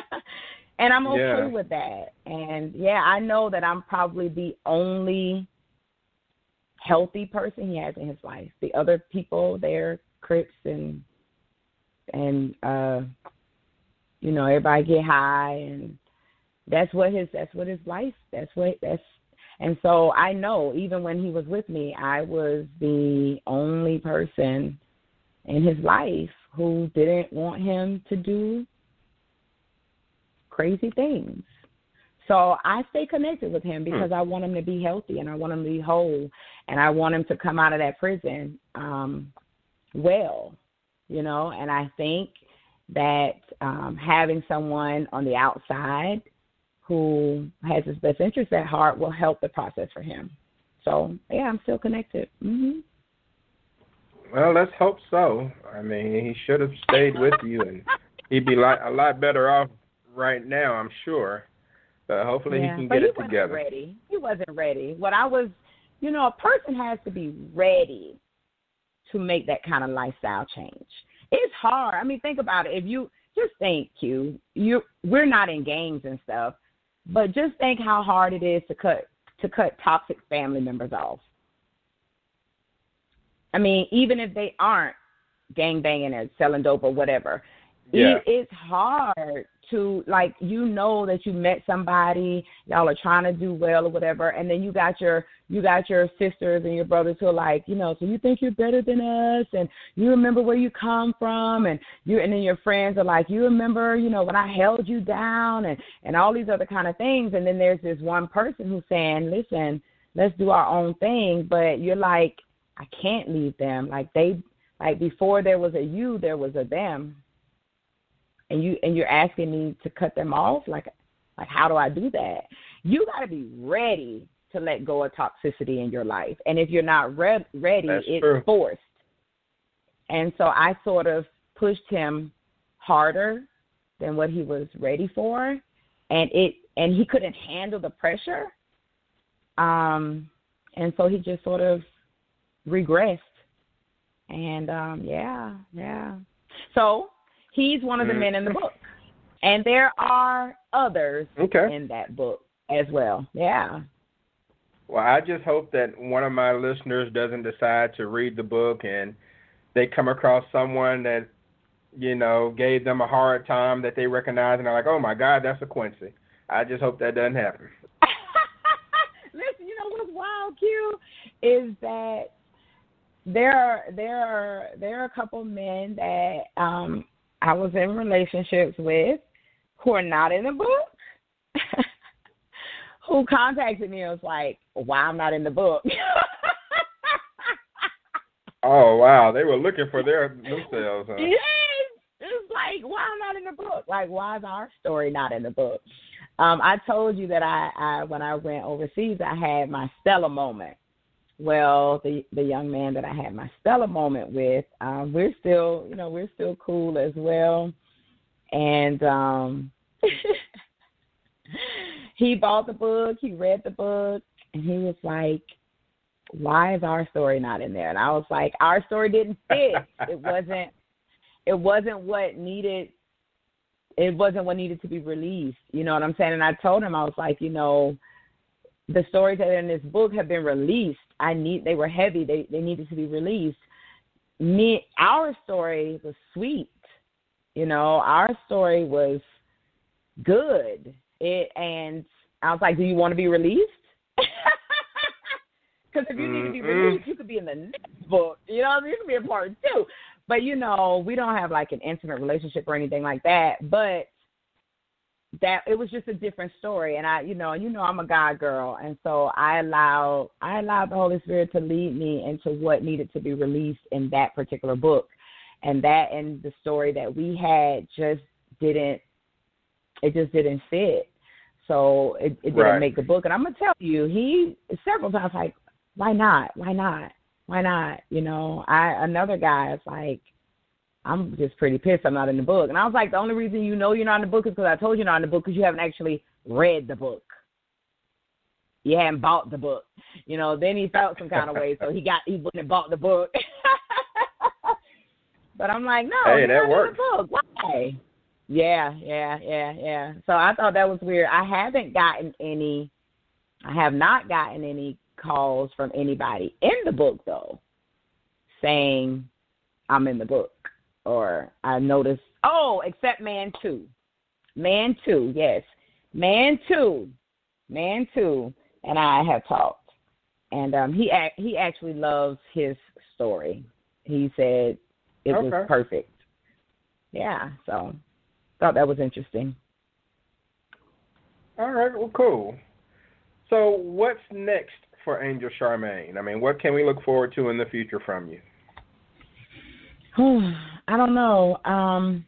and I'm okay yeah. with that. And yeah, I know that I'm probably the only healthy person he has in his life. The other people, they're crips and and uh you know everybody get high and that's what his that's what his life that's what that's and so I know even when he was with me I was the only person in his life who didn't want him to do crazy things so I stay connected with him because hmm. I want him to be healthy and I want him to be whole and I want him to come out of that prison um well, you know, and I think that um having someone on the outside who has his best interest at heart will help the process for him. So, yeah, I'm still connected. Mhm. Well, let's hope so. I mean, he should have stayed with you and he'd be like a lot better off right now, I'm sure. But hopefully yeah, he can get he it wasn't together. Ready. He wasn't ready. What I was, you know, a person has to be ready to make that kind of lifestyle change. It's hard. I mean, think about it. If you just think, Q, you we're not in games and stuff, but just think how hard it is to cut to cut toxic family members off. I mean, even if they aren't gang banging and selling dope or whatever, yeah. it, it's hard to like you know that you met somebody, y'all are trying to do well or whatever, and then you got your you got your sisters and your brothers who are like, you know, so you think you're better than us? And you remember where you come from? And you and then your friends are like, You remember, you know, when I held you down? And and all these other kind of things. And then there's this one person who's saying, Listen, let's do our own thing. But you're like, I can't leave them. Like they like before there was a you, there was a them and you and you're asking me to cut them off? Like like how do i do that? You got to be ready to let go of toxicity in your life. And if you're not re- ready That's it's true. forced. And so i sort of pushed him harder than what he was ready for. And it and he couldn't handle the pressure. Um and so he just sort of regressed. And um yeah yeah. So He's one of the mm. men in the book. And there are others okay. in that book as well. Yeah. Well, I just hope that one of my listeners doesn't decide to read the book and they come across someone that, you know, gave them a hard time that they recognize and they're like, oh my God, that's a Quincy. I just hope that doesn't happen. Listen, you know what's wild, Q, is that there are there are there are a couple men that um I was in relationships with who are not in the book, who contacted me and was like, why I'm not in the book. oh, wow. They were looking for their themselves, huh? Yes. It's like why I'm not in the book? Like, why is our story not in the book? Um, I told you that I, I when I went overseas, I had my Stella moment. Well, the the young man that I had my Stella moment with, um, we're still, you know, we're still cool as well. And um he bought the book, he read the book, and he was like, "Why is our story not in there?" And I was like, "Our story didn't fit. it wasn't. It wasn't what needed. It wasn't what needed to be released. You know what I'm saying?" And I told him, I was like, "You know." The stories that are in this book have been released. I need they were heavy. They they needed to be released. Me our story was sweet. You know, our story was good. It and I was like, "Do you want to be released?" Because if you mm-hmm. need to be released, you could be in the next book. You know, you could be a part two. But you know, we don't have like an intimate relationship or anything like that. But that it was just a different story and i you know you know i'm a god girl and so i allowed i allowed the holy spirit to lead me into what needed to be released in that particular book and that and the story that we had just didn't it just didn't fit so it, it didn't right. make the book. And I'm gonna tell you, he several times like, why not? Why not? Why not? You know, I another guy is like, I'm just pretty pissed I'm not in the book. And I was like, the only reason you know you're not in the book is because I told you you're not in the book because you haven't actually read the book. You hadn't bought the book. You know, then he felt some kind of way, so he got he wouldn't have bought the book. but I'm like, no, hey, that works. book. Why? Yeah, yeah, yeah, yeah. So I thought that was weird. I haven't gotten any I have not gotten any calls from anybody in the book though saying I'm in the book or I noticed oh, except man 2. Man 2, yes. Man 2. Man 2 and I have talked. And um he he actually loves his story. He said it okay. was perfect. Yeah, so thought that was interesting. All right, well, cool. So, what's next for Angel Charmaine? I mean, what can we look forward to in the future from you? I don't know. Um,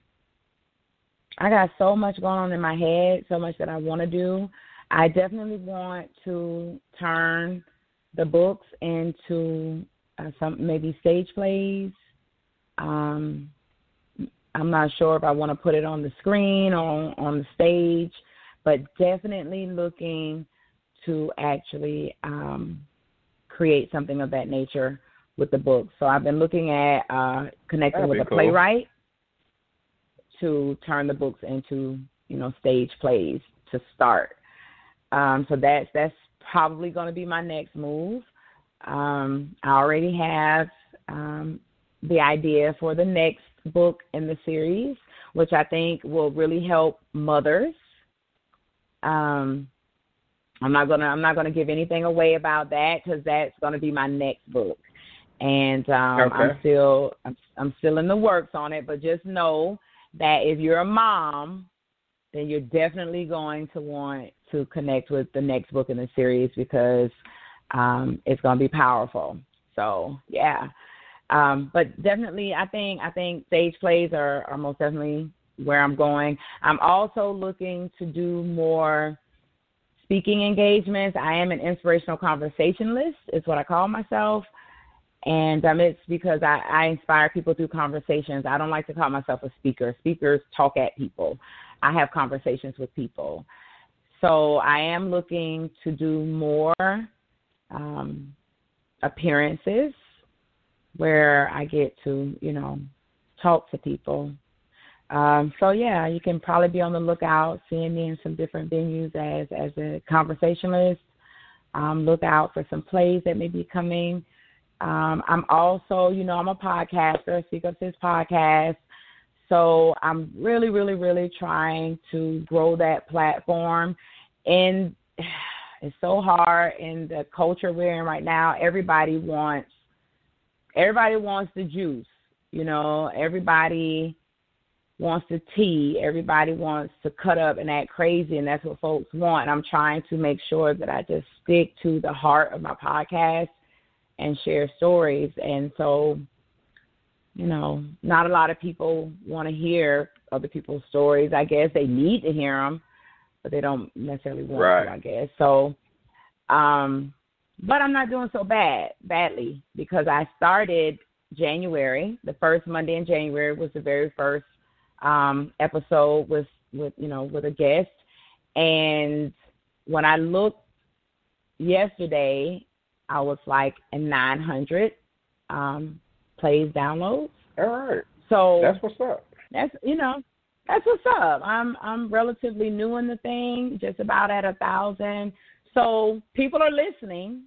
I got so much going on in my head, so much that I want to do. I definitely want to turn the books into uh, some maybe stage plays. Um, I'm not sure if I want to put it on the screen or on the stage, but definitely looking to actually um, create something of that nature with the book. So I've been looking at uh, connecting That'd with a cool. playwright to turn the books into you know stage plays to start. Um, so that's that's probably going to be my next move. Um, I already have um, the idea for the next book in the series, which I think will really help mothers. Um, I'm not gonna I'm not gonna give anything away about that because that's gonna be my next book, and um, okay. I'm still I'm, I'm still in the works on it. But just know that if you're a mom, then you're definitely going to want to connect with the next book in the series because um, it's going to be powerful. So yeah, um, but definitely, I think I think stage plays are, are most definitely where I'm going. I'm also looking to do more speaking engagements. I am an inspirational conversationalist, is what I call myself. And um, it's because I, I inspire people through conversations. I don't like to call myself a speaker. Speakers talk at people. I have conversations with people. So I am looking to do more um, appearances where I get to, you know, talk to people. Um, so yeah, you can probably be on the lookout, seeing me in some different venues as as a conversationalist. Um, look out for some plays that may be coming. Um, I'm also, you know, I'm a podcaster, Speak Up Sis podcast. So I'm really, really, really trying to grow that platform. And it's so hard in the culture we're in right now. Everybody wants everybody wants the juice. You know, everybody wants the tea. Everybody wants to cut up and act crazy, and that's what folks want. I'm trying to make sure that I just stick to the heart of my podcast and share stories. And so you know, not a lot of people want to hear other people's stories. I guess they need to hear them, but they don't necessarily want right. to. I guess so. Um, but I'm not doing so bad badly because I started January. The first Monday in January was the very first um, episode with with you know with a guest, and when I looked yesterday, I was like a 900 um, plays downloads. All right. So that's what's up. That's you know that's what's up. I'm I'm relatively new in the thing, just about at a thousand. So people are listening.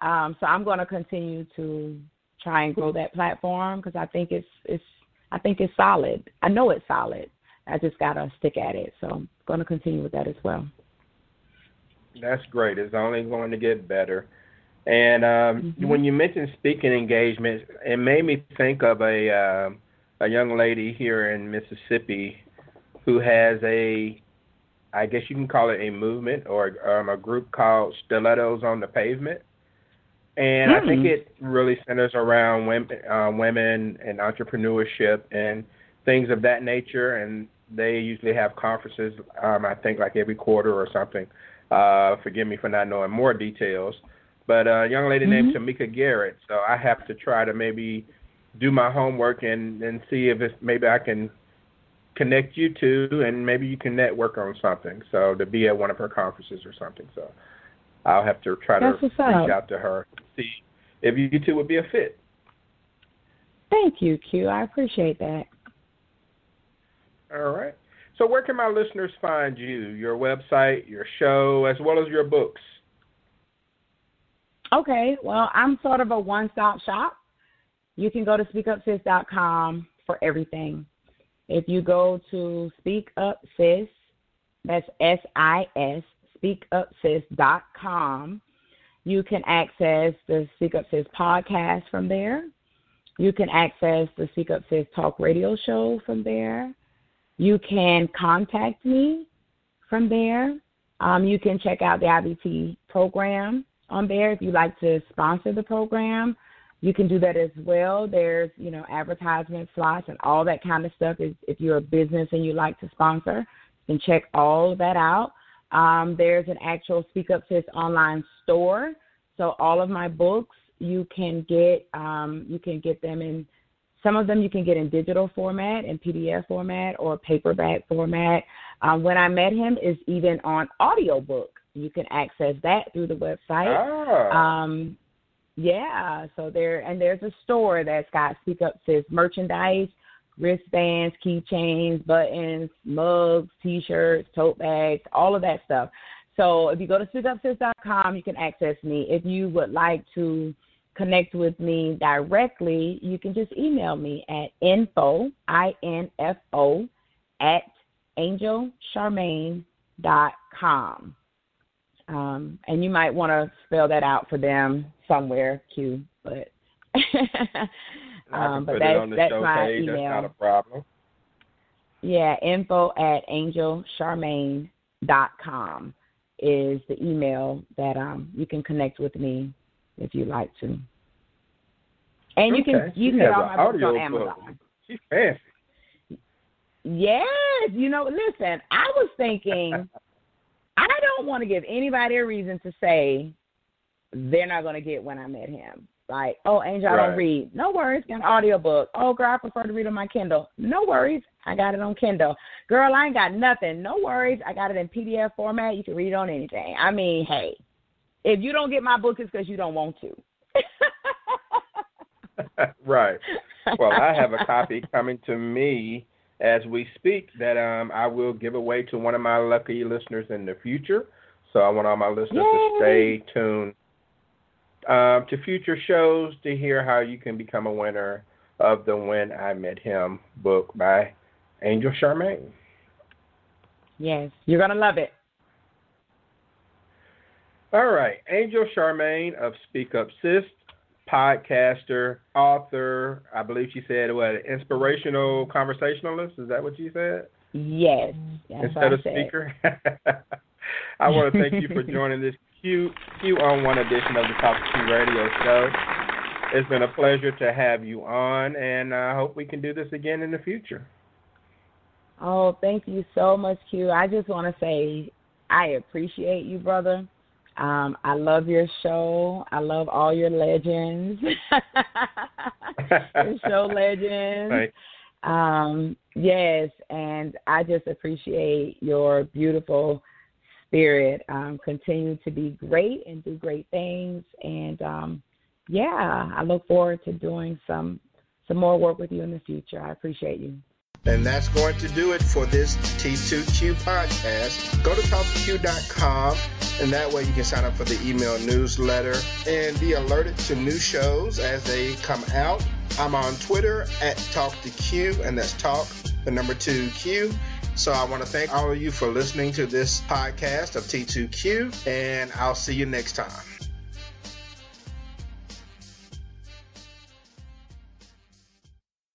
Um, so I'm going to continue to try and grow that platform because I think it's it's I think it's solid. I know it's solid. I just gotta stick at it. So I'm going to continue with that as well. That's great. It's only going to get better. And um, mm-hmm. when you mentioned speaking engagements, it made me think of a uh, a young lady here in Mississippi who has a, I guess you can call it a movement or um, a group called Stilettos on the Pavement. And mm-hmm. I think mm. it really centers around women, uh, women and entrepreneurship and things of that nature. And they usually have conferences, um, I think, like every quarter or something. Uh, forgive me for not knowing more details. But a young lady mm-hmm. named Tamika Garrett. So I have to try to maybe do my homework and and see if it's maybe I can connect you to, and maybe you can network on something. So to be at one of her conferences or something. So I'll have to try That's to reach up. out to her see if you two would be a fit. Thank you, Q. I appreciate that. All right. So where can my listeners find you? Your website, your show, as well as your books. Okay, well, I'm sort of a one stop shop. You can go to speakupsis.com for everything. If you go to Speak Up Sis, that's S I S, speakupsis.com, you can access the Speak Up Sis podcast from there. You can access the Speak Up Sis talk radio show from there. You can contact me from there. Um, you can check out the IBT program on there if you'd like to sponsor the program. You can do that as well. There's, you know, advertisement slots and all that kind of stuff. If, if you're a business and you like to sponsor, you can check all of that out. Um, there's an actual Speak Up Sis online store. So all of my books you can get um, you can get them in some of them you can get in digital format, in PDF format, or paperback format. Um, when I met him is even on audiobook. You can access that through the website. Ah. Um, yeah, so there and there's a store that's got Speak Up Sis merchandise, wristbands, keychains, buttons, mugs, T-shirts, tote bags, all of that stuff. So if you go to speakupsis.com, you can access me. If you would like to connect with me directly, you can just email me at info, I-N-F-O, at angelcharmaine.com. Um, and you might want to spell that out for them somewhere, Q. But um, but that's that's my page. email. That's not a problem. Yeah, info at angelcharmaine.com is the email that um you can connect with me if you'd like to. And you can you can get all my books on Amazon. She's fancy. Yes, you know, listen, I was thinking I don't want to give anybody a reason to say they're not going to get when I met him. Like, oh, Angel, I don't read. No worries, got an audiobook. Oh, girl, I prefer to read on my Kindle. No worries, I got it on Kindle. Girl, I ain't got nothing. No worries, I got it in PDF format. You can read it on anything. I mean, hey, if you don't get my book, it's because you don't want to. right. Well, I have a copy coming to me as we speak that um, I will give away to one of my lucky listeners in the future. So I want all my listeners Yay. to stay tuned um, to future shows to hear how you can become a winner of the When I Met Him book by Angel Charmaine. Yes, you're going to love it. All right. Angel Charmaine of Speak Up Sis podcaster, author. I believe she said what inspirational conversationalist. Is that what you said? Yes. Instead of speaker. I want to thank you for joining this Q Q on one edition of the Talk Q Radio Show. It's been a pleasure to have you on, and I hope we can do this again in the future. Oh, thank you so much, Q. I just want to say I appreciate you, brother. Um, I love your show. I love all your legends. your show legends. Right. Um, yes, and I just appreciate your beautiful spirit. Um, continue to be great and do great things. And um, yeah, I look forward to doing some some more work with you in the future. I appreciate you. And that's going to do it for this T2Q podcast. Go to talkq.com, and that way you can sign up for the email newsletter and be alerted to new shows as they come out. I'm on Twitter at Talk to Q, and that's Talk, the number two Q. So I want to thank all of you for listening to this podcast of T2Q, and I'll see you next time.